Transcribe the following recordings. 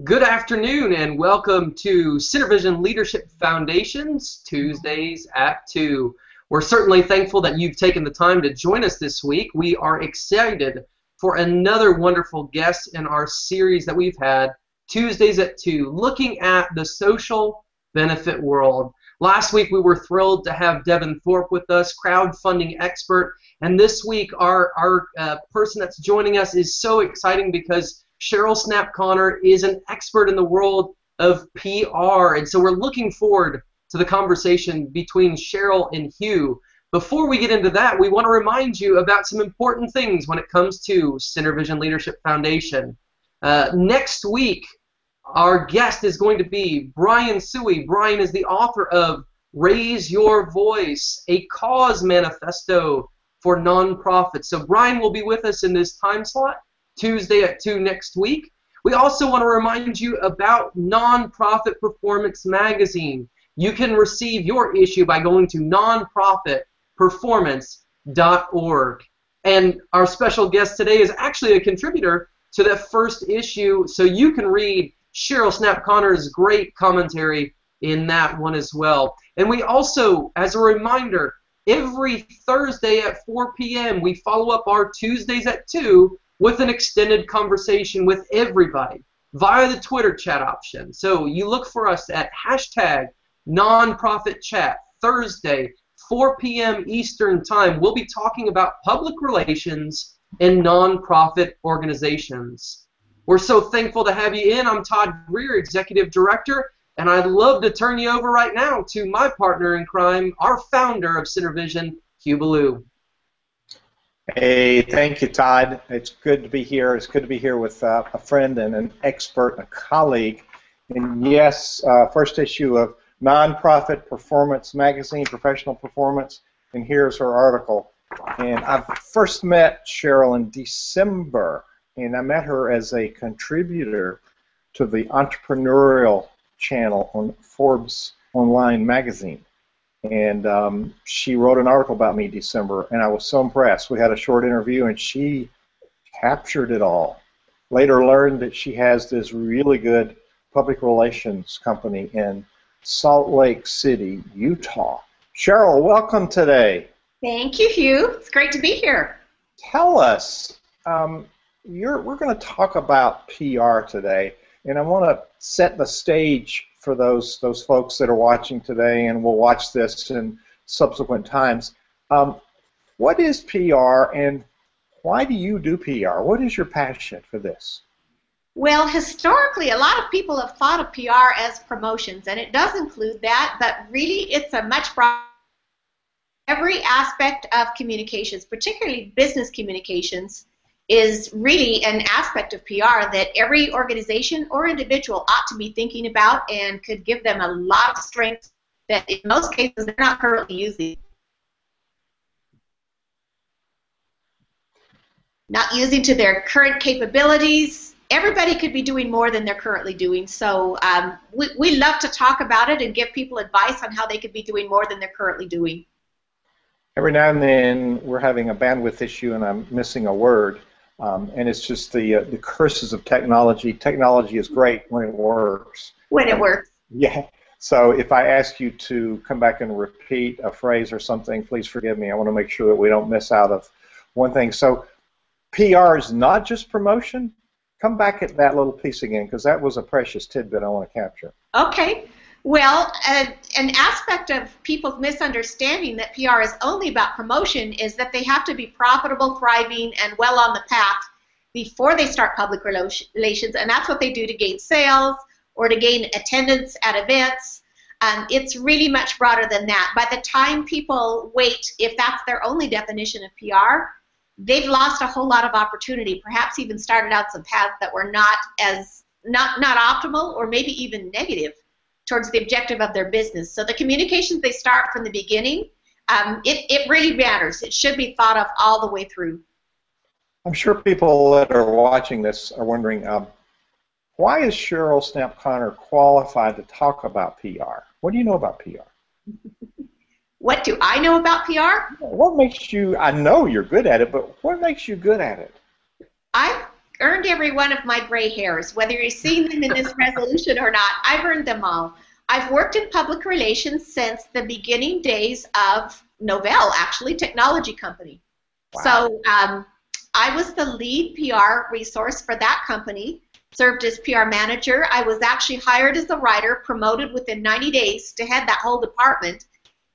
Good afternoon and welcome to SynerVision Leadership Foundations, Tuesdays at 2. We're certainly thankful that you've taken the time to join us this week. We are excited for another wonderful guest in our series that we've had, Tuesdays at 2, looking at the social benefit world. Last week we were thrilled to have Devin Thorpe with us, crowdfunding expert, and this week our, our uh, person that's joining us is so exciting because Cheryl Snapp Conner is an expert in the world of PR, and so we're looking forward to the conversation between Cheryl and Hugh. Before we get into that, we want to remind you about some important things when it comes to SynerVision Leadership Foundation. Uh, next week, our guest is going to be Brian Sooy. Brian is the author of Raise Your Voice, a cause manifesto for nonprofits. So Brian will be with us in this time slot. Tuesday at 2 next week. We also want to remind you about Nonprofit Performance Magazine. You can receive your issue by going to nonprofitperformance.org. And our special guest today is actually a contributor to that first issue, so you can read Cheryl Snapp Conner's great commentary in that one as well. And we also, as a reminder, every Thursday at 4 p.m., we follow up our Tuesdays at 2 with an extended conversation with everybody via the Twitter chat option. So you look for us at hashtag nonprofit chat Thursday, 4 p.m. Eastern Time. We'll be talking about public relations in nonprofit organizations. We're so thankful to have you in. I'm Todd Greer, Executive Director, and I'd love to turn you over right now to my partner in crime, our founder of SynerVision, Hugh Ballou. Hey, thank you, Todd. It's good to be here. It's good to be here with uh, a friend and an expert, a colleague. And yes, uh, first issue of Nonprofit Performance Magazine, Professional Performance. And here's her article. And I first met Cheryl in December, and I met her as a contributor to the entrepreneurial channel on Forbes Online magazine and um, she wrote an article about me in December, and I was so impressed. We had a short interview, and she captured it all. Later, learned that she has this really good public relations company in Salt Lake City, Utah. Cheryl, welcome today. Thank you, Hugh. It's great to be here. Tell us, um, we're going to talk about PR today, and I want to set the stage for those those folks that are watching today and will watch this in subsequent times. Um, what is PR and why do you do PR? What is your passion for this? Well, historically, a lot of people have thought of PR as promotions, and it does include that, but really it's a much broader every aspect of communications, particularly business communications, is really an aspect of PR that every organization or individual ought to be thinking about and could give them a lot of strength that in most cases they're not currently using. Not using to their current capabilities. Everybody could be doing more than they're currently doing. So um, we, we love to talk about it and give people advice on how they could be doing more than they're currently doing. Every now and then we're having a bandwidth issue and I'm missing a word. Um, and it's just the uh, the curses of technology. Technology is great when it works. When it works. Yeah. So if I ask you to come back and repeat a phrase or something, please forgive me. I want to make sure that we don't miss out of one thing. So PR is not just promotion. Come back at that little piece again because that was a precious tidbit I want to capture. Okay. Well, uh, an aspect of people's misunderstanding that PR is only about promotion is that they have to be profitable, thriving, and well on the path before they start public relations, and that's what they do to gain sales or to gain attendance at events. Um, it's really much broader than that. By the time people wait, if that's their only definition of PR, they've lost a whole lot of opportunity. Perhaps even started out some paths that were not as not not optimal or maybe even negative towards the objective of their business. So the communications they start from the beginning, um, it, it really matters. It should be thought of all the way through. I'm sure people that are watching this are wondering, um, why is Cheryl Snapp Conner qualified to talk about PR? What do you know about PR? what do I know about PR? What makes you, I know you're good at it, but what makes you good at it? I've earned every one of my gray hairs, whether you're seeing them in this resolution or not. I've earned them all. I've worked in public relations since the beginning days of Novell, actually, technology company. Wow. So um, I was the lead PR resource for that company, served as PR manager. I was actually hired as a writer, promoted within 90 days to head that whole department,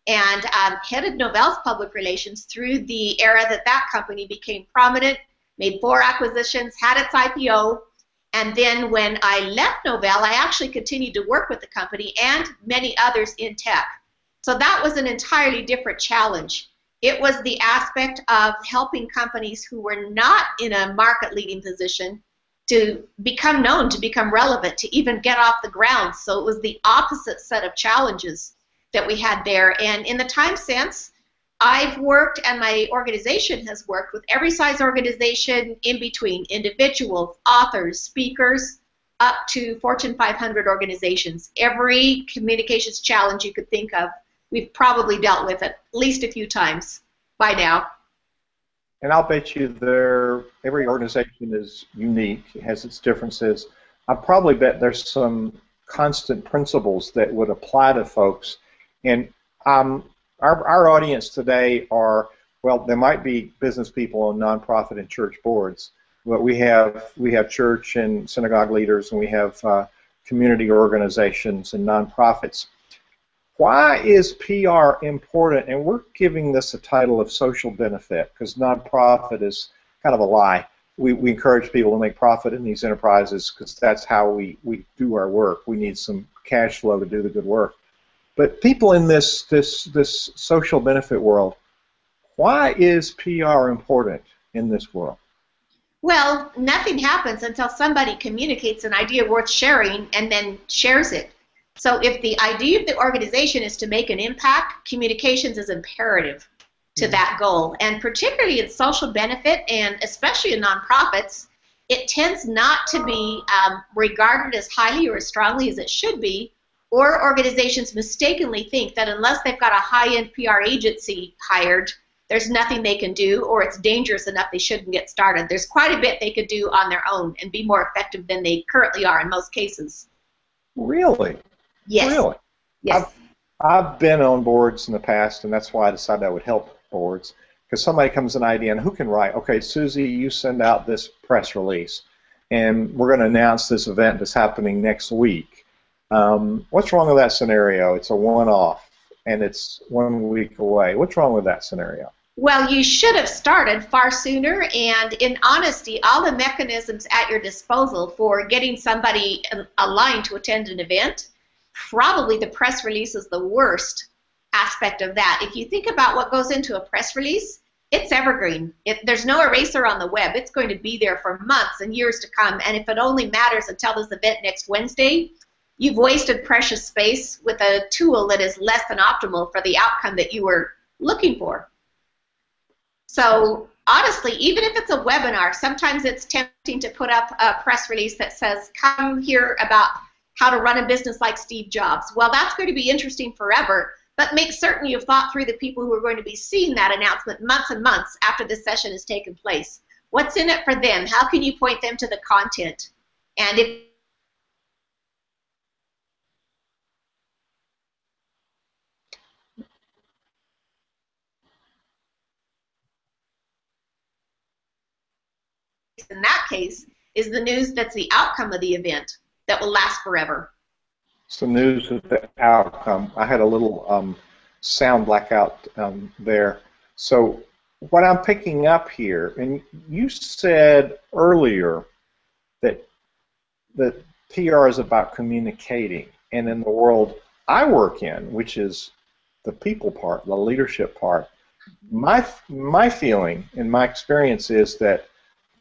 and um, headed Novell's public relations through the era that that company became prominent, made four acquisitions, had its IPO, and then when I left Novell, I actually continued to work with the company and many others in tech. So that was an entirely different challenge. It was the aspect of helping companies who were not in a market leading position to become known, to become relevant, to even get off the ground. So it was the opposite set of challenges that we had there. And in the time since, I've worked and my organization has worked with every size organization in between individuals, authors, speakers, up to Fortune 500 organizations. Every communications challenge you could think of we've probably dealt with at least a few times by now. And I'll bet you there every organization is unique, has its differences. I probably bet there's some constant principles that would apply to folks. And um, our, our audience today are well, there might be business people on nonprofit and church boards, but we have we have church and synagogue leaders, and we have uh, community organizations and nonprofits. Why is PR important? And we're giving this a title of social benefit because nonprofit is kind of a lie. We, we encourage people to make profit in these enterprises because that's how we, we do our work. We need some cash flow to do the good work. But people in this, this, this social benefit world, why is PR important in this world? Well, nothing happens until somebody communicates an idea worth sharing and then shares it. So if the idea of the organization is to make an impact, communications is imperative to mm-hmm. that goal. And particularly in social benefit and especially in nonprofits, it tends not to be um, regarded as highly or as strongly as it should be, or organizations mistakenly think that unless they've got a high-end PR agency hired, there's nothing they can do, or it's dangerous enough they shouldn't get started. There's quite a bit they could do on their own and be more effective than they currently are in most cases. Really? Yes. Really? Yes. I've, I've been on boards in the past, and that's why I decided I would help boards. Because somebody comes an idea, and who can write? Okay, Susie, you send out this press release, and we're going to announce this event that's happening next week. Um, what's wrong with that scenario? It's a one-off, and it's one week away. What's wrong with that scenario? Well, you should have started far sooner, and in honesty, all the mechanisms at your disposal for getting somebody aligned to attend an event probably the press release is the worst aspect of that. If you think about what goes into a press release, it's evergreen. It, there's no eraser on the web. It's going to be there for months and years to come. And if it only matters until this event next Wednesday, you've wasted precious space with a tool that is less than optimal for the outcome that you were looking for. So honestly, even if it's a webinar, sometimes it's tempting to put up a press release that says, come here about how to run a business like Steve Jobs. Well, that's going to be interesting forever, but make certain you've thought through the people who are going to be seeing that announcement months and months after this session has taken place. What's in it for them? How can you point them to the content? And if in that case is the news that's the outcome of the event that will last forever. Some news of the outcome. I had a little um, sound blackout um, there. So what I'm picking up here, and you said earlier that that PR is about communicating, and in the world I work in, which is the people part, the leadership part, my my feeling and my experience is that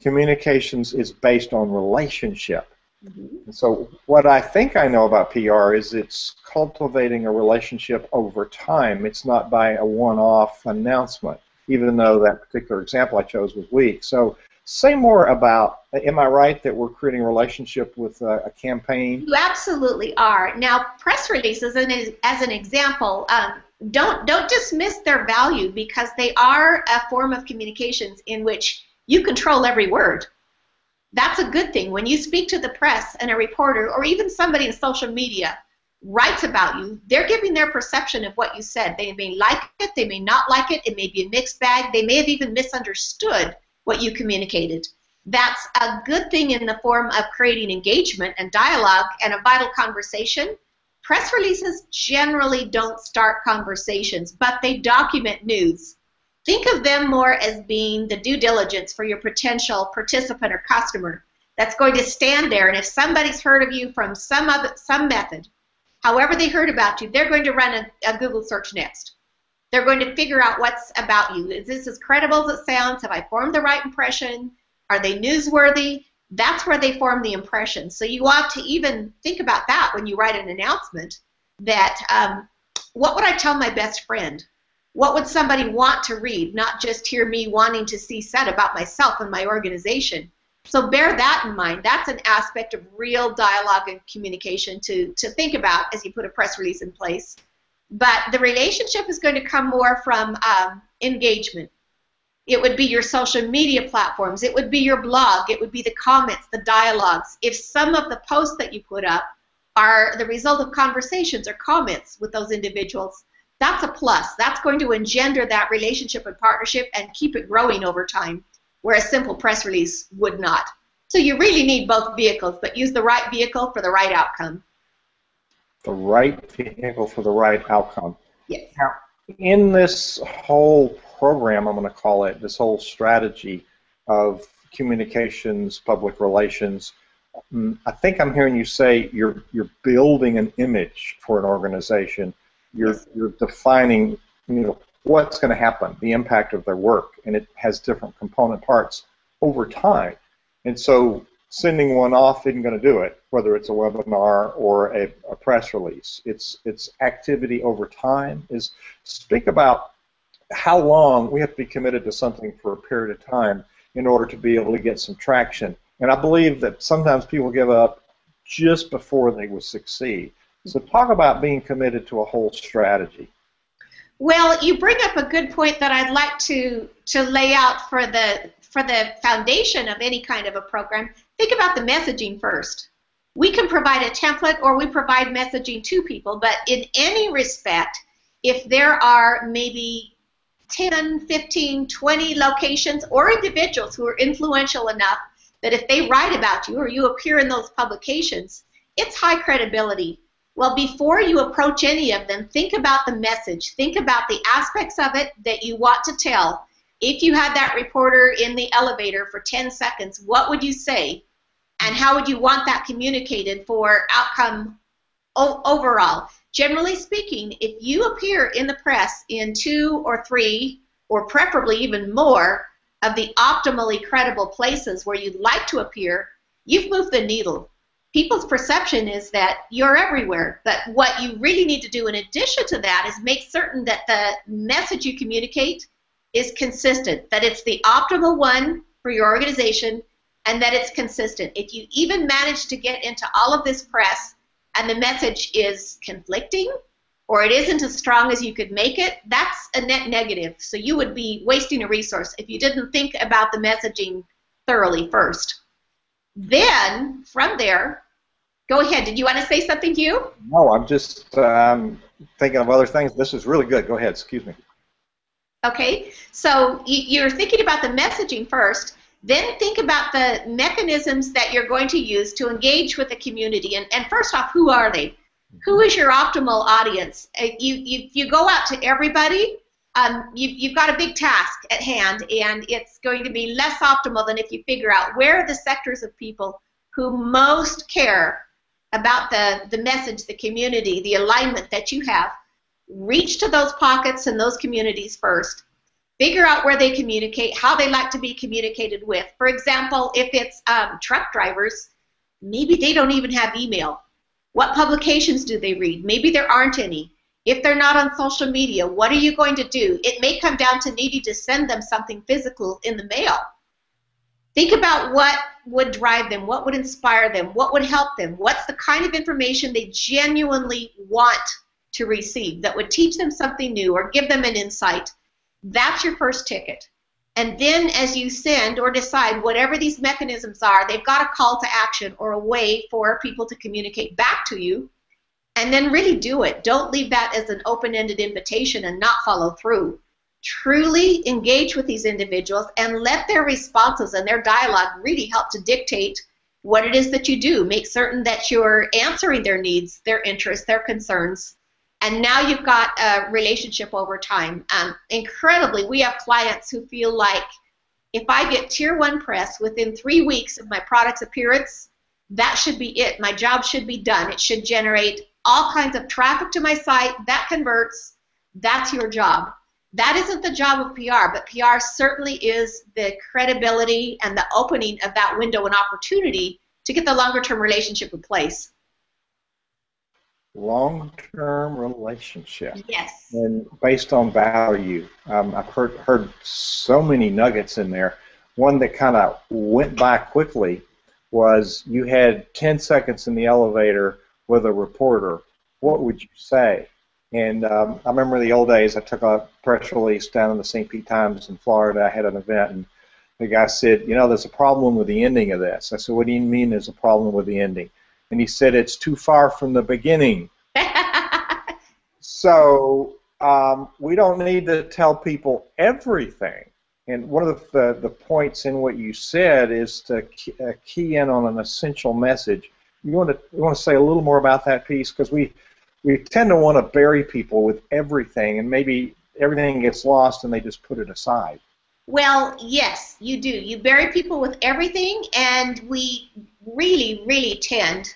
communications is based on relationship. Mm-hmm. So what I think I know about PR is it's cultivating a relationship over time. It's not by a one-off announcement, even though that particular example I chose was weak. So say more about, am I right that we're creating a relationship with a, a campaign? You absolutely are. Now, press releases, as an example, um, don't, don't dismiss their value because they are a form of communications in which you control every word. That's a good thing. When you speak to the press and a reporter or even somebody in social media writes about you, they're giving their perception of what you said. They may like it, they may not like it, it may be a mixed bag, they may have even misunderstood what you communicated. That's a good thing in the form of creating engagement and dialogue and a vital conversation. Press releases generally don't start conversations, but they document news. Think of them more as being the due diligence for your potential participant or customer that's going to stand there. And if somebody's heard of you from some other, some method, however they heard about you, they're going to run a, a Google search next. They're going to figure out what's about you. Is this as credible as it sounds? Have I formed the right impression? Are they newsworthy? That's where they form the impression. So you ought to even think about that when you write an announcement. That um, what would I tell my best friend? What would somebody want to read, not just hear me wanting to see said about myself and my organization? So bear that in mind. That's an aspect of real dialogue and communication to, to think about as you put a press release in place. But the relationship is going to come more from um, engagement. It would be your social media platforms. It would be your blog. It would be the comments, the dialogues. If some of the posts that you put up are the result of conversations or comments with those individuals, that's a plus. That's going to engender that relationship and partnership and keep it growing over time, where a simple press release would not. So you really need both vehicles, but use the right vehicle for the right outcome. The right vehicle for the right outcome. Yes. Now, in this whole program, I'm going to call it, this whole strategy of communications, public relations, mm, I think I'm hearing you say you're you're building an image for an organization you're you're defining you know what's going to happen, the impact of their work, and it has different component parts over time. And so sending one off isn't going to do it, whether it's a webinar or a, a press release. It's it's activity over time. Is speak about how long we have to be committed to something for a period of time in order to be able to get some traction. And I believe that sometimes people give up just before they will succeed. So talk about being committed to a whole strategy. Well, you bring up a good point that I'd like to to lay out for the for the foundation of any kind of a program. Think about the messaging first. We can provide a template or we provide messaging to people, but in any respect, if there are maybe 10, 15, 20 locations or individuals who are influential enough that if they write about you or you appear in those publications, it's high credibility well, before you approach any of them, think about the message. Think about the aspects of it that you want to tell. If you had that reporter in the elevator for 10 seconds, what would you say? And how would you want that communicated for outcome overall? Generally speaking, if you appear in the press in two or three, or preferably even more, of the optimally credible places where you'd like to appear, you've moved the needle people's perception is that you're everywhere. But what you really need to do in addition to that is make certain that the message you communicate is consistent, that it's the optimal one for your organization, and that it's consistent. If you even manage to get into all of this press and the message is conflicting or it isn't as strong as you could make it, that's a net negative. So you would be wasting a resource if you didn't think about the messaging thoroughly first. Then, from there, Go ahead. Did you want to say something, you? No, I'm just um, thinking of other things. This is really good. Go ahead. Excuse me. Okay. So you're thinking about the messaging first. Then think about the mechanisms that you're going to use to engage with the community. And, and first off, who are they? Who is your optimal audience? Uh, you, you, you go out to everybody, um, you, you've got a big task at hand, and it's going to be less optimal than if you figure out where are the sectors of people who most care about the, the message, the community, the alignment that you have. Reach to those pockets and those communities first. Figure out where they communicate, how they like to be communicated with. For example, if it's um, truck drivers, maybe they don't even have email. What publications do they read? Maybe there aren't any. If they're not on social media, what are you going to do? It may come down to needing to send them something physical in the mail. Think about what would drive them, what would inspire them, what would help them, what's the kind of information they genuinely want to receive that would teach them something new or give them an insight. That's your first ticket. And then as you send or decide whatever these mechanisms are, they've got a call to action or a way for people to communicate back to you. And then really do it. Don't leave that as an open ended invitation and not follow through. Truly engage with these individuals and let their responses and their dialogue really help to dictate what it is that you do. Make certain that you're answering their needs, their interests, their concerns, and now you've got a relationship over time. Um, incredibly, we have clients who feel like if I get tier one press within three weeks of my product's appearance, that should be it. My job should be done. It should generate all kinds of traffic to my site that converts. That's your job. That isn't the job of PR, but PR certainly is the credibility and the opening of that window and opportunity to get the longer term relationship in place long-term relationship. Yes. And based on value, um, I've heard heard so many nuggets in there. One that kind of went by quickly was you had 10 seconds in the elevator with a reporter. What would you say? And um, I remember the old days. I took a press release down in the St. Pete Times in Florida. I had an event, and the guy said, "You know, there's a problem with the ending of this." I said, "What do you mean there's a problem with the ending?" and he said it's too far from the beginning. so um, we don't need to tell people everything. And one of the, the points in what you said is to key, uh, key in on an essential message. You want to you want to say a little more about that piece because we we tend to want to bury people with everything, and maybe everything gets lost and they just put it aside. Well, yes, you do. You bury people with everything, and we really, really tend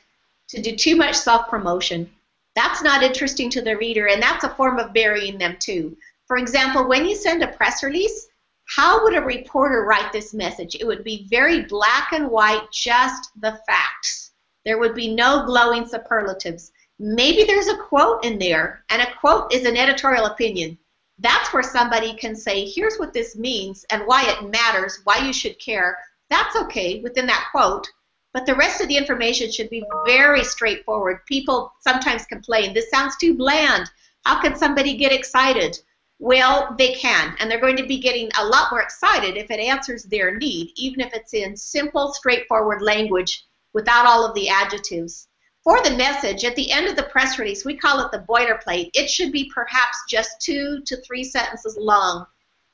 to do too much self promotion. That's not interesting to the reader, and that's a form of burying them too. For example, when you send a press release, how would a reporter write this message? It would be very black and white, just the facts. There would be no glowing superlatives. Maybe there's a quote in there, and a quote is an editorial opinion. That's where somebody can say, here's what this means and why it matters, why you should care. That's okay within that quote. But the rest of the information should be very straightforward. People sometimes complain, this sounds too bland. How can somebody get excited? Well, they can, and they're going to be getting a lot more excited if it answers their need, even if it's in simple, straightforward language without all of the adjectives. For the message, at the end of the press release, we call it the boilerplate. It should be perhaps just two to three sentences long.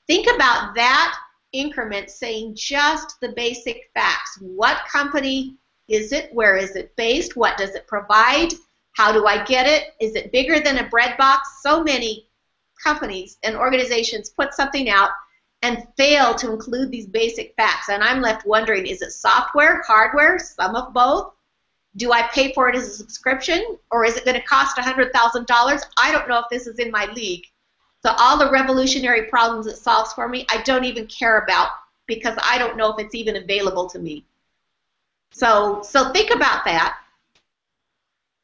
Think about that increment saying just the basic facts. What company is it? Where is it based? What does it provide? How do I get it? Is it bigger than a bread box? So many companies and organizations put something out and fail to include these basic facts. And I'm left wondering is it software, hardware, some of both? Do I pay for it as a subscription or is it going to cost $100,000? I don't know if this is in my league. So all the revolutionary problems it solves for me, I don't even care about because I don't know if it's even available to me. So so think about that.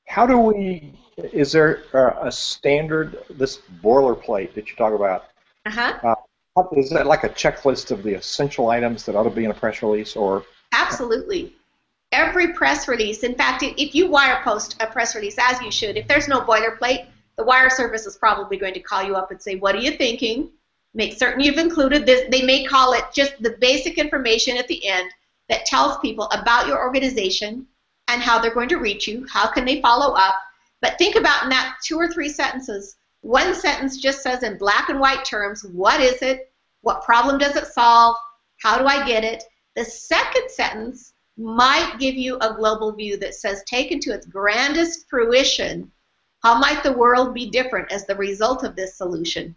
How do we? Is there a standard this boilerplate that you talk about? Uh-huh. Uh, is that like a checklist of the essential items that ought to be in a press release, or? Absolutely. Every press release, in fact, if you wire post a press release, as you should, if there's no boilerplate, the wire service is probably going to call you up and say, What are you thinking? Make certain you've included this. They may call it just the basic information at the end that tells people about your organization and how they're going to reach you. How can they follow up? But think about in that two or three sentences. One sentence just says in black and white terms, What is it? What problem does it solve? How do I get it? The second sentence might give you a global view that says, taken to its grandest fruition, how might the world be different as the result of this solution?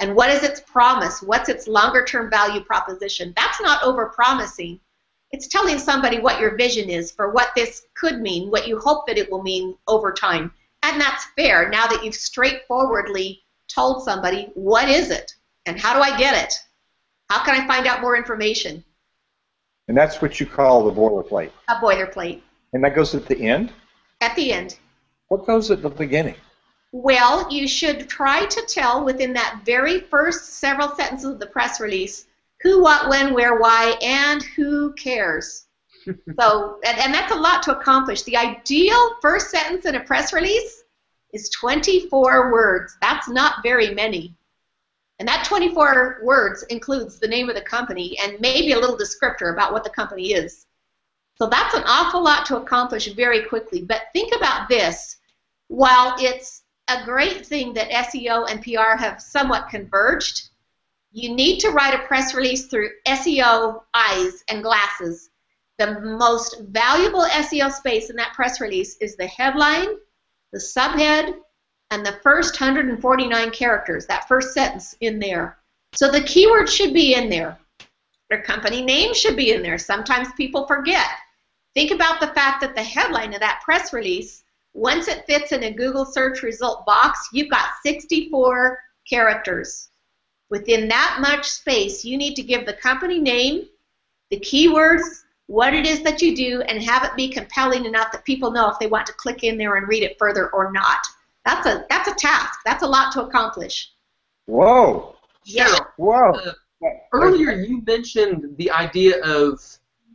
And what is its promise? What's its longer term value proposition? That's not over promising. It's telling somebody what your vision is for what this could mean, what you hope that it will mean over time. And that's fair now that you've straightforwardly told somebody what is it and how do I get it? How can I find out more information? And that's what you call the boilerplate. A boilerplate. And that goes at the end? At the end. What goes at the beginning? Well, you should try to tell within that very first several sentences of the press release who, what, when, where, why, and who cares. so, and, and that's a lot to accomplish. The ideal first sentence in a press release is 24 words. That's not very many. And that 24 words includes the name of the company and maybe a little descriptor about what the company is. So that's an awful lot to accomplish very quickly. But think about this. While it's a great thing that SEO and PR have somewhat converged, you need to write a press release through SEO eyes and glasses. The most valuable SEO space in that press release is the headline, the subhead, and the first 149 characters, that first sentence in there. So the keyword should be in there. Their company name should be in there. Sometimes people forget. Think about the fact that the headline of that press release, once it fits in a Google search result box, you've got 64 characters. Within that much space, you need to give the company name, the keywords, what it is that you do, and have it be compelling enough that people know if they want to click in there and read it further or not. That's a that's a task. That's a lot to accomplish. Whoa. Yeah. Whoa. Uh, earlier, you mentioned the idea of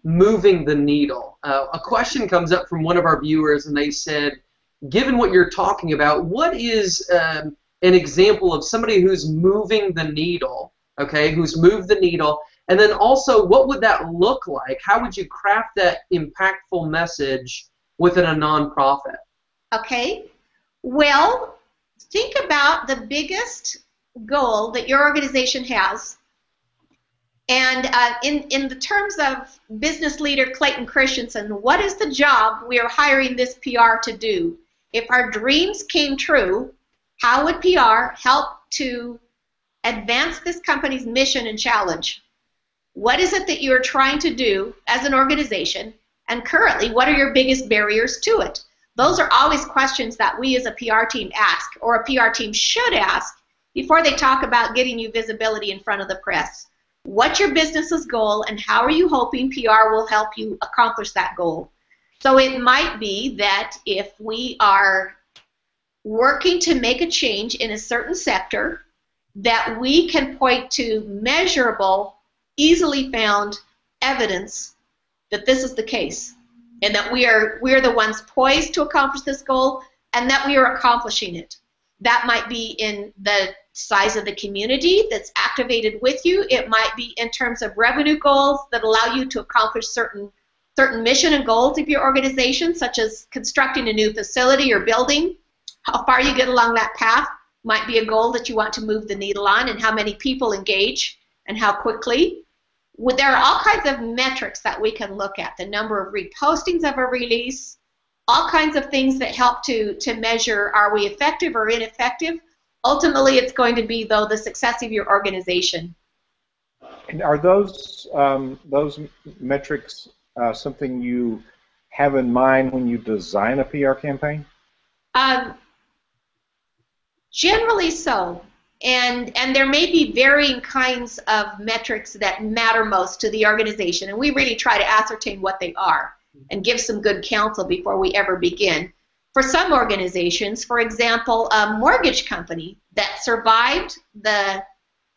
moving the needle. Uh, a question comes up from one of our viewers, and they said, given what you're talking about, what is um, an example of somebody who's moving the needle, okay, who's moved the needle, and then also, what would that look like? How would you craft that impactful message within a nonprofit? Okay. Well, think about the biggest goal that your organization has. And uh, in, in the terms of business leader Clayton Christensen, what is the job we are hiring this PR to do? If our dreams came true, how would PR help to advance this company's mission and challenge? What is it that you are trying to do as an organization? And currently, what are your biggest barriers to it? Those are always questions that we as a PR team ask, or a PR team should ask, before they talk about getting you visibility in front of the press. What's your business's goal, and how are you hoping PR will help you accomplish that goal? So it might be that if we are working to make a change in a certain sector, that we can point to measurable, easily found evidence that this is the case and that we are we are the ones poised to accomplish this goal and that we are accomplishing it. That might be in the size of the community that's activated with you. It might be in terms of revenue goals that allow you to accomplish certain certain mission and goals of your organization, such as constructing a new facility or building. How far you get along that path might be a goal that you want to move the needle on, and how many people engage and how quickly there are all kinds of metrics that we can look at. The number of repostings of a release all kinds of things that help to to measure are we effective or ineffective? Ultimately it's going to be though the success of your organization. And are those um, those metrics uh, something you have in mind when you design a PR campaign? Um, generally so and and there may be varying kinds of metrics that matter most to the organization and we really try to ascertain what they are and give some good counsel before we ever begin. For some organizations for example a mortgage company that survived the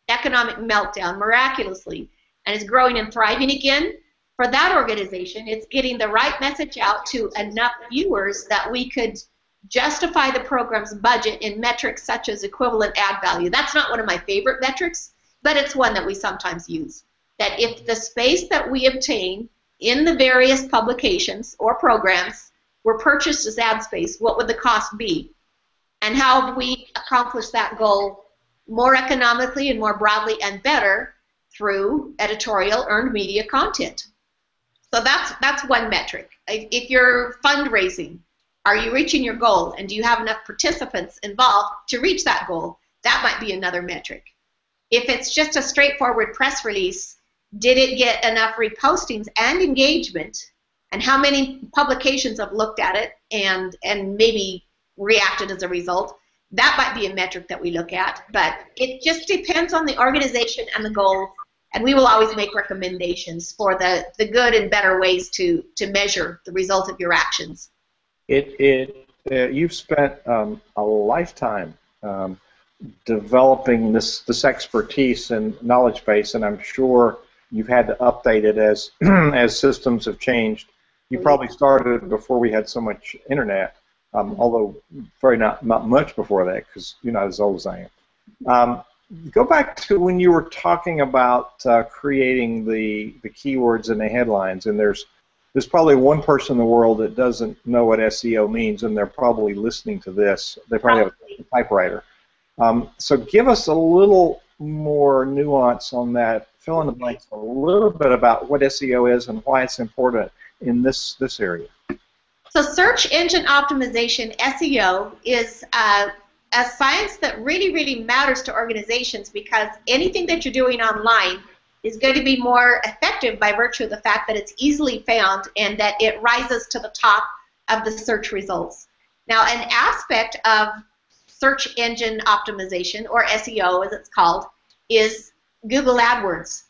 economic meltdown miraculously and is growing and thriving again for that organization it's getting the right message out to enough viewers that we could justify the program's budget in metrics such as equivalent ad value. That's not one of my favorite metrics, but it's one that we sometimes use. That if the space that we obtain in the various publications or programs were purchased as ad space, what would the cost be? And how have we accomplished that goal more economically and more broadly and better through editorial earned media content? So that's that's one metric. If you're fundraising, are you reaching your goal? And do you have enough participants involved to reach that goal? That might be another metric. If it's just a straightforward press release, did it get enough repostings and engagement? And how many publications have looked at it and, and maybe reacted as a result? That might be a metric that we look at, but it just depends on the organization and the goal and we will always make recommendations for the, the good and better ways to, to measure the result of your actions. It, it, uh, you've spent um, a lifetime um, developing this, this expertise and knowledge base, and I'm sure you've had to update it as, as systems have changed. You probably started before we had so much internet, um, although very not, not much before that, because you're not as old as I am. Um, go back to when you were talking about uh, creating the the keywords and the headlines, and there's there's probably one person in the world that doesn't know what SEO means, and they're probably listening to this. They probably have a typewriter. Um, so give us a little more nuance on that. Fill in the blanks a little bit about what SEO is and why it's important in this this area. So search engine optimization (SEO) is uh, a science that really, really matters to organizations because anything that you're doing online is going to be more effective by virtue of the fact that it's easily found and that it rises to the top of the search results. Now, an aspect of search engine optimization, or SEO as it's called, is Google AdWords.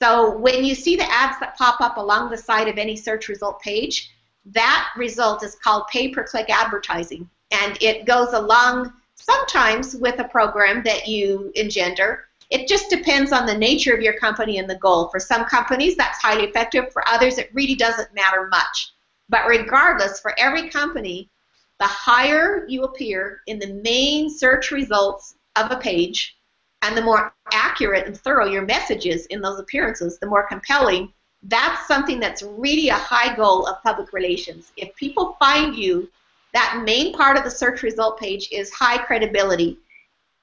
So when you see the ads that pop up along the side of any search result page, that result is called pay-per-click advertising, and it goes along sometimes with a program that you engender. It just depends on the nature of your company and the goal. For some companies, that's highly effective. For others, it really doesn't matter much. But regardless, for every company, the higher you appear in the main search results of a page, and the more accurate and thorough your message is in those appearances, the more compelling. That's something that's really a high goal of public relations. If people find you, that main part of the search result page is high credibility.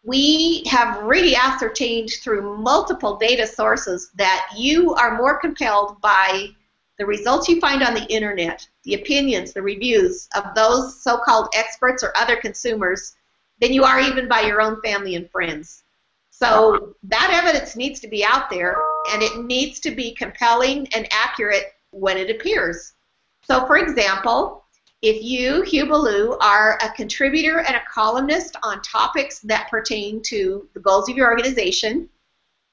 We have really ascertained through multiple data sources that you are more compelled by the results you find on the internet, the opinions, the reviews of those so-called experts or other consumers than you are even by your own family and friends. So that evidence needs to be out there, and it needs to be compelling and accurate when it appears. So, for example, if you, Hugh Ballou, are a contributor and a columnist on topics that pertain to the goals of your organization,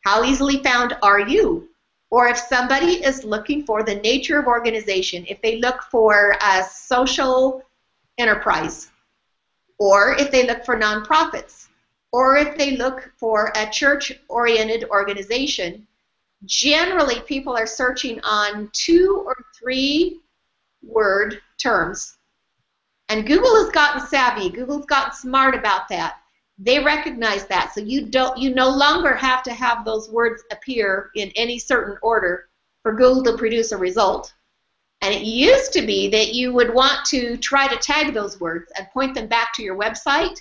how easily found are you? or if somebody is looking for the nature of organization, if they look for a social enterprise, or if they look for nonprofits, or if they look for a church-oriented organization, generally people are searching on two or three word terms. And Google has gotten savvy. Google's gotten smart about that. They recognize that, so you don't you no longer have to have those words appear in any certain order for Google to produce a result. And it used to be that you would want to try to tag those words and point them back to your website.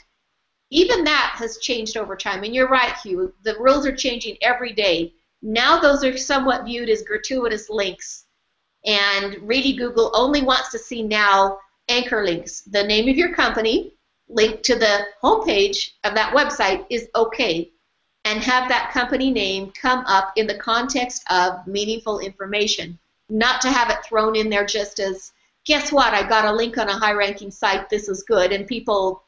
Even that has changed over time. And you're right, Hugh. The rules are changing every day. Now those are somewhat viewed as gratuitous links. And really, Google only wants to see now anchor links. The name of your company, link to the homepage of that website is okay and have that company name come up in the context of meaningful information, not to have it thrown in there just as, guess what, I got a link on a high ranking site, this is good, and people,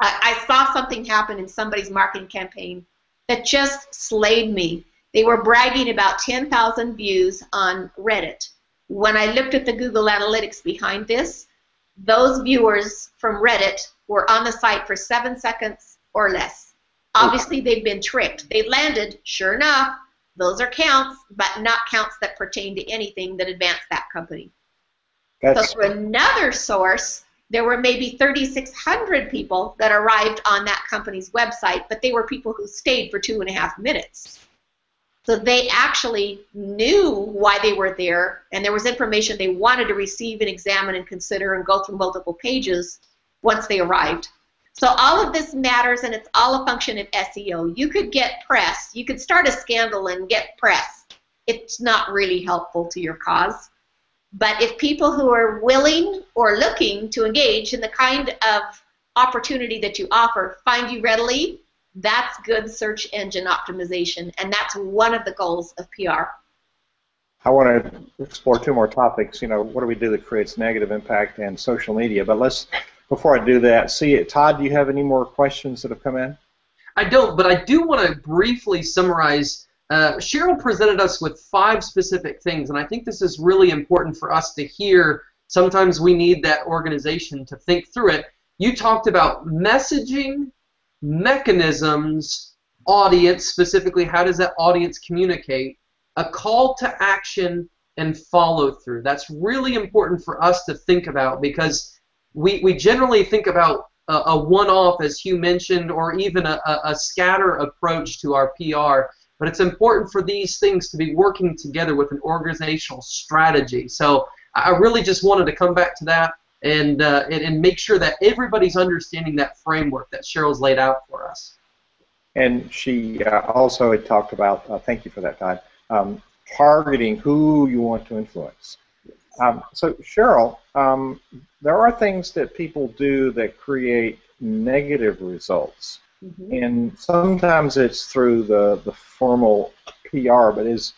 I, I saw something happen in somebody's marketing campaign that just slayed me. They were bragging about 10,000 views on Reddit. When I looked at the Google Analytics behind this, those viewers from Reddit were on the site for seven seconds or less. Obviously, they've been tricked. They landed, sure enough, those are counts, but not counts that pertain to anything that advanced that company. That's so, through another source, there were maybe 3,600 people that arrived on that company's website, but they were people who stayed for two and a half minutes. So they actually knew why they were there, and there was information they wanted to receive and examine and consider and go through multiple pages once they arrived. So all of this matters, and it's all a function of SEO. You could get press. You could start a scandal and get press. It's not really helpful to your cause. But if people who are willing or looking to engage in the kind of opportunity that you offer find you readily, that's good search engine optimization, and that's one of the goals of PR. I want to explore two more topics. You know, what do we do that creates negative impact and social media? But let's before I do that, see it. Todd, do you have any more questions that have come in? I don't, but I do want to briefly summarize. Uh, Cheryl presented us with five specific things, and I think this is really important for us to hear. Sometimes we need that organization to think through it. You talked about messaging, mechanisms, audience, specifically, how does that audience communicate, a call to action, and follow through. That's really important for us to think about because we, we generally think about a, a one-off, as Hugh mentioned, or even a, a scatter approach to our PR. But it's important for these things to be working together with an organizational strategy. So I really just wanted to come back to that and, uh, and, and make sure that everybody's understanding that framework that Cheryl's laid out for us. And she uh, also had talked about, uh, thank you for that, Todd, um, targeting who you want to influence. Um, so, Cheryl, um, there are things that people do that create negative results. Mm-hmm. And sometimes it's through the, the formal PR, but is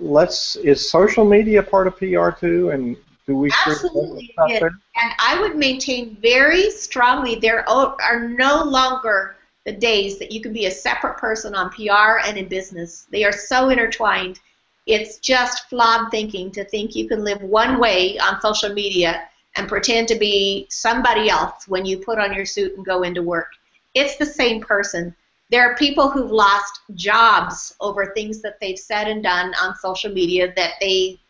let's is social media part of PR too? And do we absolutely And I would maintain very strongly there are no longer the days that you can be a separate person on PR and in business. They are so intertwined. It's just flawed thinking to think you can live one way on social media and pretend to be somebody else when you put on your suit and go into work. It's the same person. There are people who've lost jobs over things that they've said and done on social media that they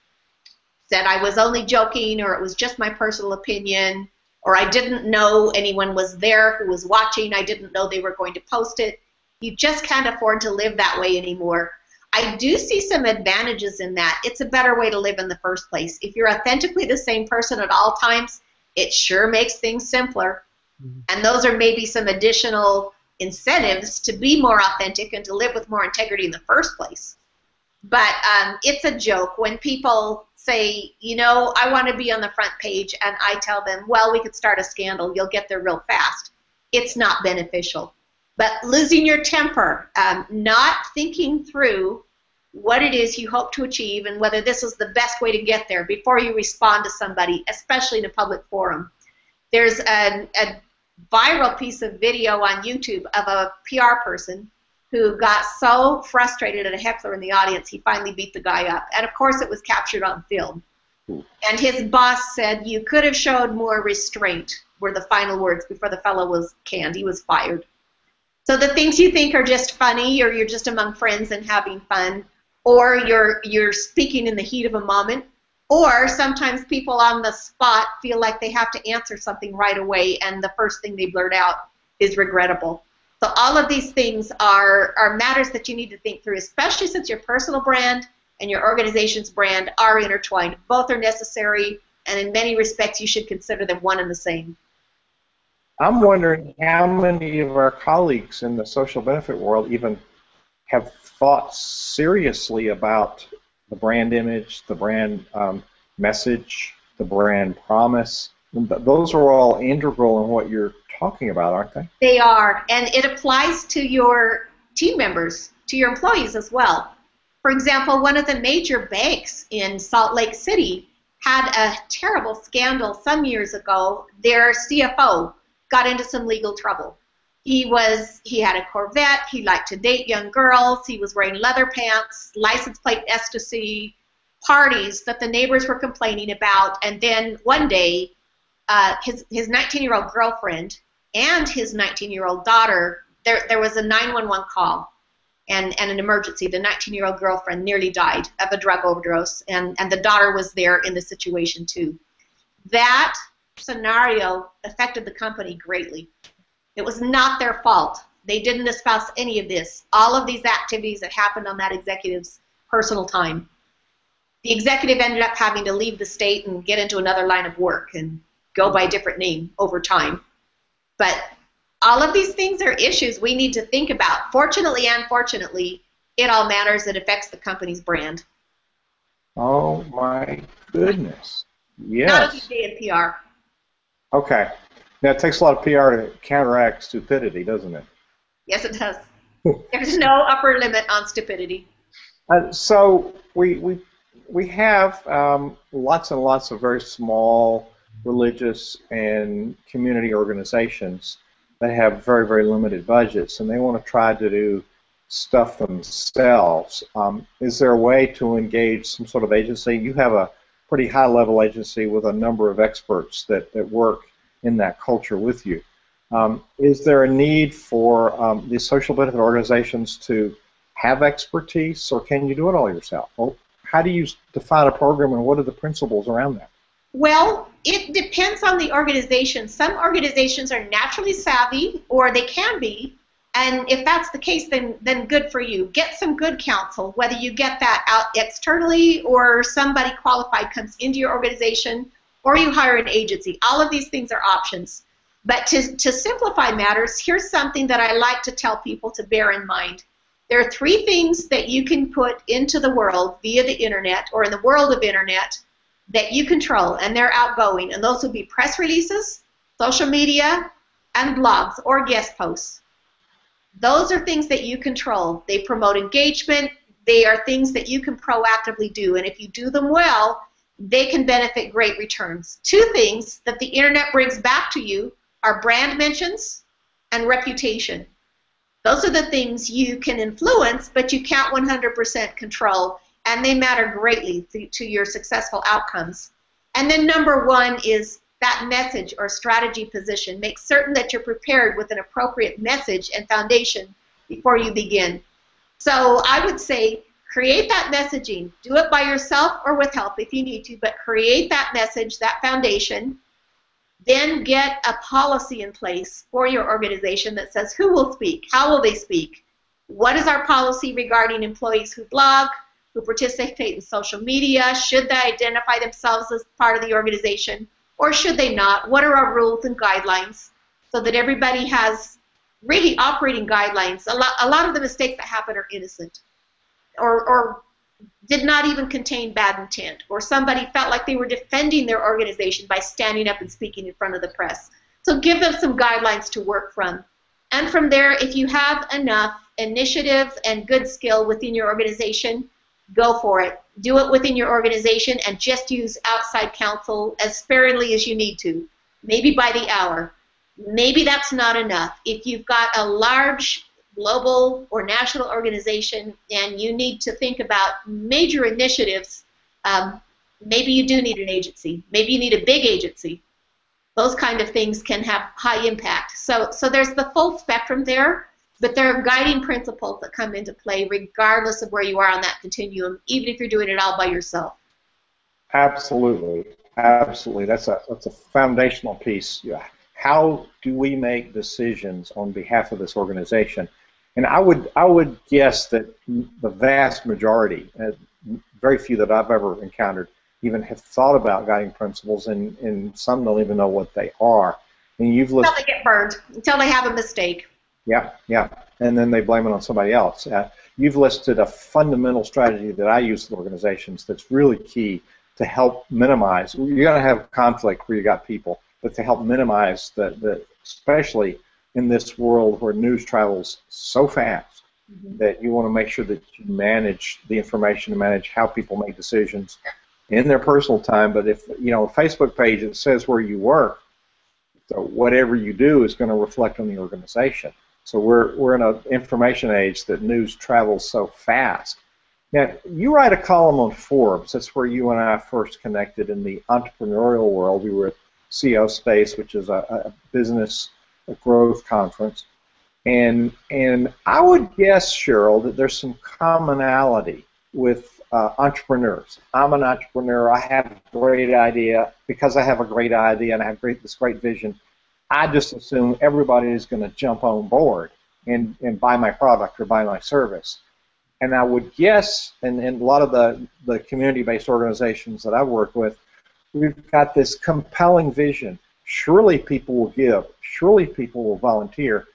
said I was only joking or it was just my personal opinion or I didn't know anyone was there who was watching. I didn't know they were going to post it. You just can't afford to live that way anymore. I do see some advantages in that. It's a better way to live in the first place. If you're authentically the same person at all times, it sure makes things simpler. Mm-hmm. And those are maybe some additional incentives to be more authentic and to live with more integrity in the first place. But um, it's a joke when people say, you know, I want to be on the front page, and I tell them, well, we could start a scandal. You'll get there real fast. It's not beneficial. But losing your temper, um, not thinking through what it is you hope to achieve and whether this is the best way to get there before you respond to somebody, especially in a public forum. There's a, a viral piece of video on YouTube of a PR person who got so frustrated at a heckler in the audience, he finally beat the guy up. And of course, it was captured on film. Hmm. And his boss said, You could have showed more restraint, were the final words before the fellow was canned. He was fired. So the things you think are just funny, or you're just among friends and having fun, or you're you're speaking in the heat of a moment, or sometimes people on the spot feel like they have to answer something right away, and the first thing they blurt out is regrettable. So all of these things are, are matters that you need to think through, especially since your personal brand and your organization's brand are intertwined. Both are necessary, and in many respects, you should consider them one and the same. I'm wondering how many of our colleagues in the social benefit world even have thought seriously about the brand image, the brand um, message, the brand promise. Those are all integral in what you're talking about, aren't they? They are, and it applies to your team members, to your employees as well. For example, one of the major banks in Salt Lake City had a terrible scandal some years ago. Their CFO got into some legal trouble. He was he had a Corvette, he liked to date young girls, he was wearing leather pants, license plate ecstasy, parties that the neighbors were complaining about, and then one day uh, his his 19 year old girlfriend and his 19 year old daughter, there, there was a 911 call and, and an emergency. The 19 year old girlfriend nearly died of a drug overdose, and, and the daughter was there in the situation too. That scenario affected the company greatly. It was not their fault. They didn't espouse any of this. All of these activities that happened on that executive's personal time. The executive ended up having to leave the state and get into another line of work and go by a different name over time. But all of these things are issues we need to think about. Fortunately and unfortunately, it all matters. It affects the company's brand. Oh my goodness. Yes. Not a good day in PR. Okay. Now it takes a lot of PR to counteract stupidity, doesn't it? Yes, it does. There's no upper limit on stupidity. Uh, so we we we have um, lots and lots of very small religious and community organizations that have very, very limited budgets and they want to try to do stuff themselves. Um, is there a way to engage some sort of agency? You have a pretty high level agency with a number of experts that, that work in that culture with you. Um, is there a need for um, these social benefit organizations to have expertise, or can you do it all yourself? Well, how do you define a program, and what are the principles around that? Well, it depends on the organization. Some organizations are naturally savvy, or they can be, and if that's the case, then then good for you. Get some good counsel, whether you get that out externally or somebody qualified comes into your organization, or you hire an agency. All of these things are options. But to, to simplify matters, here's something that I like to tell people to bear in mind. There are three things that you can put into the world via the internet or in the world of internet that you control, and they're outgoing. And those would be press releases, social media, and blogs or guest posts. Those are things that you control. They promote engagement. They are things that you can proactively do. And if you do them well, they can benefit great returns. Two things that the internet brings back to you are brand mentions and reputation. Those are the things you can influence, but you can't 100% control, and they matter greatly to, your successful outcomes. And then number one is that message or strategy position. Make certain that you're prepared with an appropriate message and foundation before you begin. So I would say create that messaging. Do it by yourself or with help if you need to, but create that message, that foundation. Then get a policy in place for your organization that says who will speak, how will they speak, what is our policy regarding employees who blog, who participate in social media, should they identify themselves as part of the organization, or should they not? What are our rules and guidelines so that everybody has really operating guidelines? A lot, a lot of the mistakes that happen are innocent or, or did not even contain bad intent, or somebody felt like they were defending their organization by standing up and speaking in front of the press. So give them some guidelines to work from. And from there, if you have enough initiative and good skill within your organization, go for it. Do it within your organization and just use outside counsel as sparingly as you need to, maybe by the hour. Maybe that's not enough. If you've got a large global or national organization and you need to think about major initiatives, um, maybe you do need an agency. Maybe you need a big agency. Those kind of things can have high impact. So, so there's the full spectrum there. But there are guiding principles that come into play regardless of where you are on that continuum, even if you're doing it all by yourself. Absolutely. Absolutely. That's a that's a foundational piece. Yeah. How do we make decisions on behalf of this organization? And I would I would guess that the vast majority, uh, very few that I've ever encountered, even have thought about guiding principles, and, and some don't even know what they are. And you've listed until they get burned, until they have a mistake. Yeah, yeah, and then they blame it on somebody else. Uh, you've listed a fundamental strategy that I use with organizations that's really key to help minimize. You're going to have conflict where you got people, but to help minimize the, the especially in this world where news travels so fast mm-hmm. that you want to make sure that you manage the information and manage how people make decisions in their personal time. But if you know a Facebook page that says where you work, so whatever you do is going to reflect on the organization. So we're, we're in an information age that news travels so fast. Now, you write a column on Forbes. That's where you and I first connected in the entrepreneurial world. We were at CEO Space, which is a, a business growth conference. And, and I would guess, Cheryl, that there's some commonality with uh, entrepreneurs. I'm an entrepreneur. I have a great idea. Because I have a great idea and I have great, this great vision, I just assume everybody is going to jump on board and, and buy my product or buy my service. And I would guess, and, and a lot of the, the community-based organizations that I work with, we've got this compelling vision. Surely people will give. Surely people will volunteer.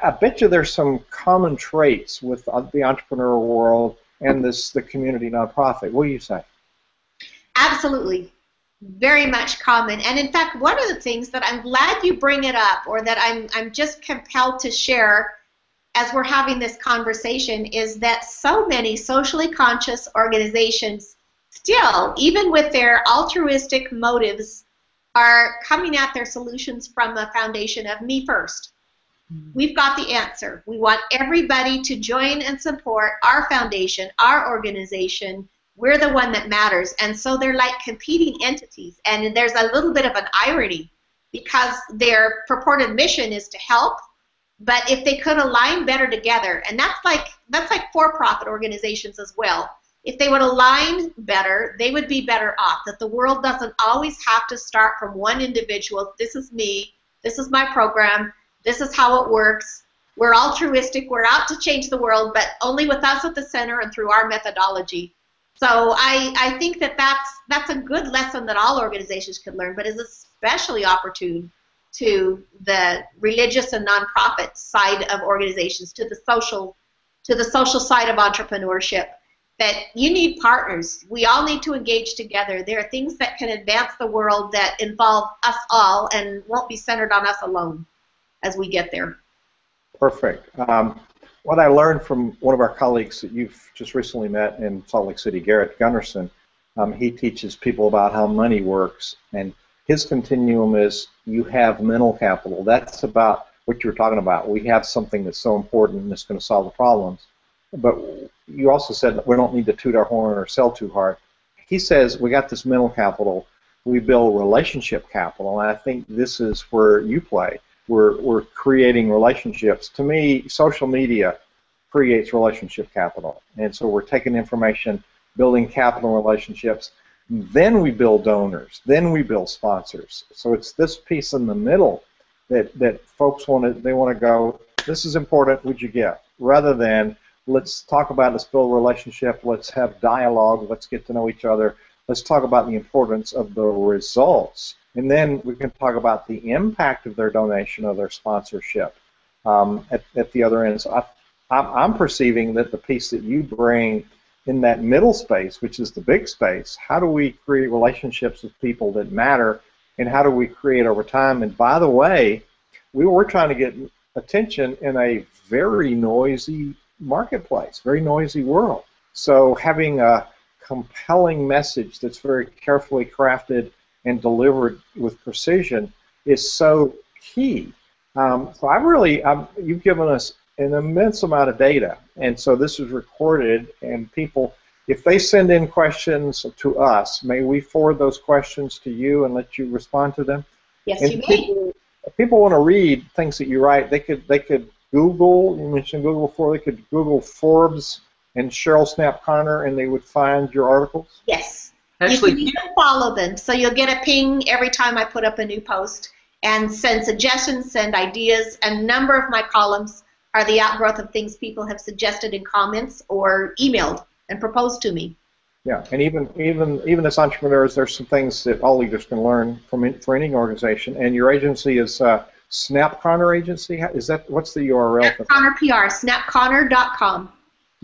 I bet you there's some common traits with uh, the entrepreneurial world and this the community nonprofit. What do you say? Absolutely very much common. And in fact, one of the things that I'm glad you bring it up, or that I'm, I'm just compelled to share as we're having this conversation, is that so many socially conscious organizations still, even with their altruistic motives, are coming at their solutions from the foundation of me first. Mm-hmm. We've got the answer. We want everybody to join and support our foundation, our organization, we're the one that matters. And so they're like competing entities. And there's a little bit of an irony because their purported mission is to help, but if they could align better together, and that's like that's like for-profit organizations as well. if they would align better, they would be better off. That the world doesn't always have to start from one individual. This is me. This is my program. This is how it works. We're altruistic. We're out to change the world, but only with us at the center and through our methodology. So I, I think that that's, that's a good lesson that all organizations could learn, but is especially opportune to the religious and nonprofit side of organizations, to the social, to the social side of entrepreneurship. That you need partners. We all need to engage together. There are things that can advance the world that involve us all and won't be centered on us alone as we get there. Perfect. Um, what I learned from one of our colleagues that you've just recently met in Salt Lake City, Garrett Gunderson, um, he teaches people about how money works, and his continuum is you have mental capital. That's about what you're talking about. We have something that's so important and it's going to solve the problems. But you also said we don't need to toot our horn or sell too hard. He says we got this mental capital. We build relationship capital, and I think this is where you play we're, we're creating relationships. To me, social media creates relationship capital. And so we're taking information, building capital relationships, then we build donors, then we build sponsors. So it's this piece in the middle that, that folks want to they want to go, this is important, would you get? Rather than let's talk about let's build a relationship, let's have dialogue, let's get to know each other, let's talk about the importance of the results and then we can talk about the impact of their donation or their sponsorship um, at, at the other end. So I, I'm, I'm perceiving that the piece that you bring in that middle space, which is the big space, how do we create relationships with people that matter, and how do we create over time? And by the way, we were trying to get attention in a very noisy marketplace, very noisy world. So having a compelling message that's very carefully crafted and delivered with precision is so key. Um, so I really, I'm, you've given us an immense amount of data, and so this is recorded, and people, if they send in questions to us, may we forward those questions to you and let you respond to them? Yes, and you people, may. If people want to read things that you write, they could they could Google. You mentioned Google before. They could Google Forbes and Cheryl Snapp Conner, and they would find your articles. Yes. Actually, you can follow them, so you'll get a ping every time I put up a new post, and send suggestions, send ideas. A number of my columns are the outgrowth of things people have suggested in comments or emailed and proposed to me. Yeah, and even even even as entrepreneurs, there's some things that all leaders can learn from in, for any organization. And your agency is uh, Snapp Conner Agency. Is that what's the URL? Snapp Conner PR, snappconner.com.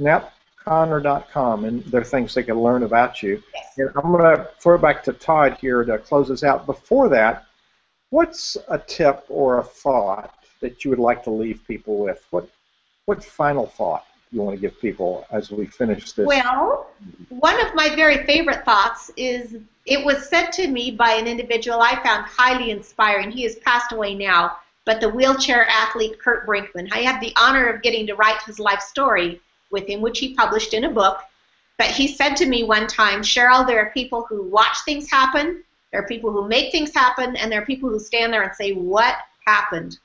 Snapp conner.com, and there are things they can learn about you. Yes. And I'm going to throw it back to Todd here to close us out. Before that, what's a tip or a thought that you would like to leave people with? What what final thought you want to give people as we finish this? Well, one of my very favorite thoughts is it was said to me by an individual I found highly inspiring. He has passed away now, but the wheelchair athlete Kurt Brinkman. I had the honor of getting to write his life story with him, which he published in a book. But he said to me one time, Cheryl, there are people who watch things happen, there are people who make things happen, and there are people who stand there and say, What happened?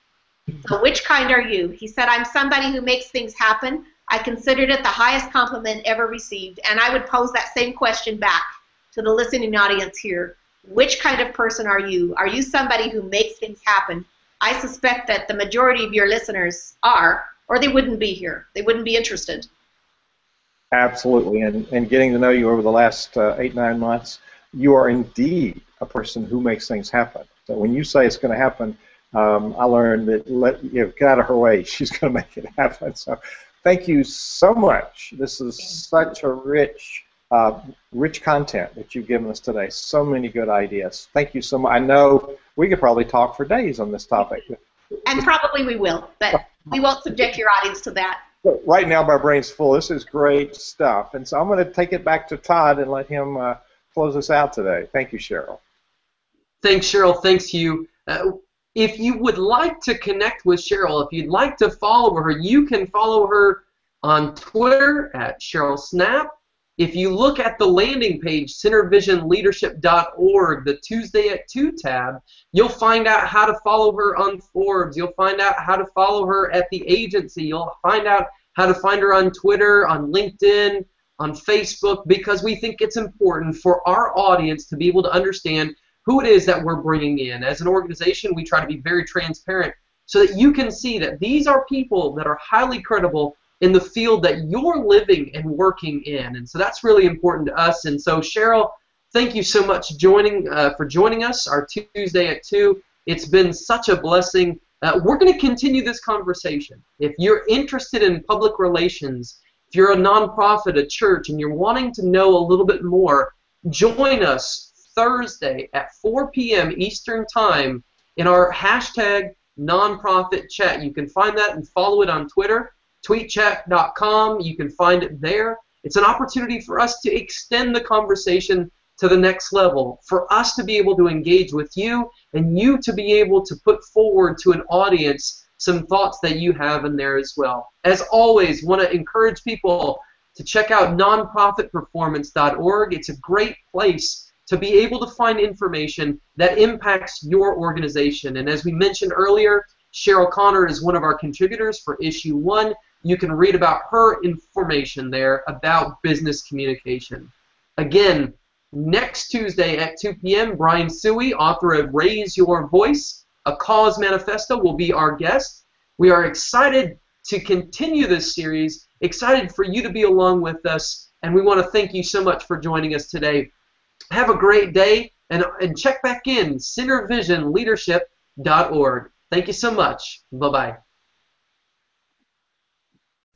So, which kind are you? He said, I'm somebody who makes things happen. I considered it the highest compliment ever received. And I would pose that same question back to the listening audience here. Which kind of person are you? Are you somebody who makes things happen? I suspect that the majority of your listeners are, or they wouldn't be here. They wouldn't be interested. Absolutely, and, and getting to know you over the last uh, eight, nine months, you are indeed a person who makes things happen. So when you say it's going to happen, um, I learned that let you know, get out of her way. She's going to make it happen. So thank you so much. This is such a rich, uh, rich content that you've given us today. So many good ideas. Thank you so much. I know we could probably talk for days on this topic. And probably we will, but we won't subject your audience to that. Right now, my brain's full. This is great stuff. And so I'm going to take it back to Todd and let him uh, close us out today. Thank you, Cheryl. Thanks, Cheryl. Thanks you. Uh, if you would like to connect with Cheryl, if you'd like to follow her, you can follow her on Twitter at Cheryl Snapp. If you look at the landing page, synervisionleadership.org, the Tuesday at 2 tab, you'll find out how to follow her on Forbes. You'll find out how to follow her at the agency. You'll find out how to find her on Twitter, on LinkedIn, on Facebook because we think it's important for our audience to be able to understand who it is that we're bringing in. As an organization, we try to be very transparent so that you can see that these are people that are highly credible in the field that you're living and working in. And so that's really important to us. And so, Cheryl, thank you so much joining uh, for joining us our Tuesday at 2. It's been such a blessing. Uh, we're going to continue this conversation. If you're interested in public relations, if you're a nonprofit, a church, and you're wanting to know a little bit more, join us Thursday at 4 p.m. Eastern Time in our hashtag nonprofit chat. You can find that and follow it on Twitter, tweetchat.com. You can find it there. It's an opportunity for us to extend the conversation to the next level, for us to be able to engage with you and you to be able to put forward to an audience some thoughts that you have in there as well. As always, want to encourage people to check out nonprofitperformance.org. It's a great place to be able to find information that impacts your organization. And as we mentioned earlier, Cheryl Conner is one of our contributors for issue one. You can read about her information there about business communication. Again, Next Tuesday at 2 p.m., Brian Sooy, author of Raise Your Voice, a Cause Manifesto, will be our guest. We are excited to continue this series, excited for you to be along with us, and we want to thank you so much for joining us today. Have a great day, and, and check back in, synervisionleadership.org. Thank you so much. Bye bye.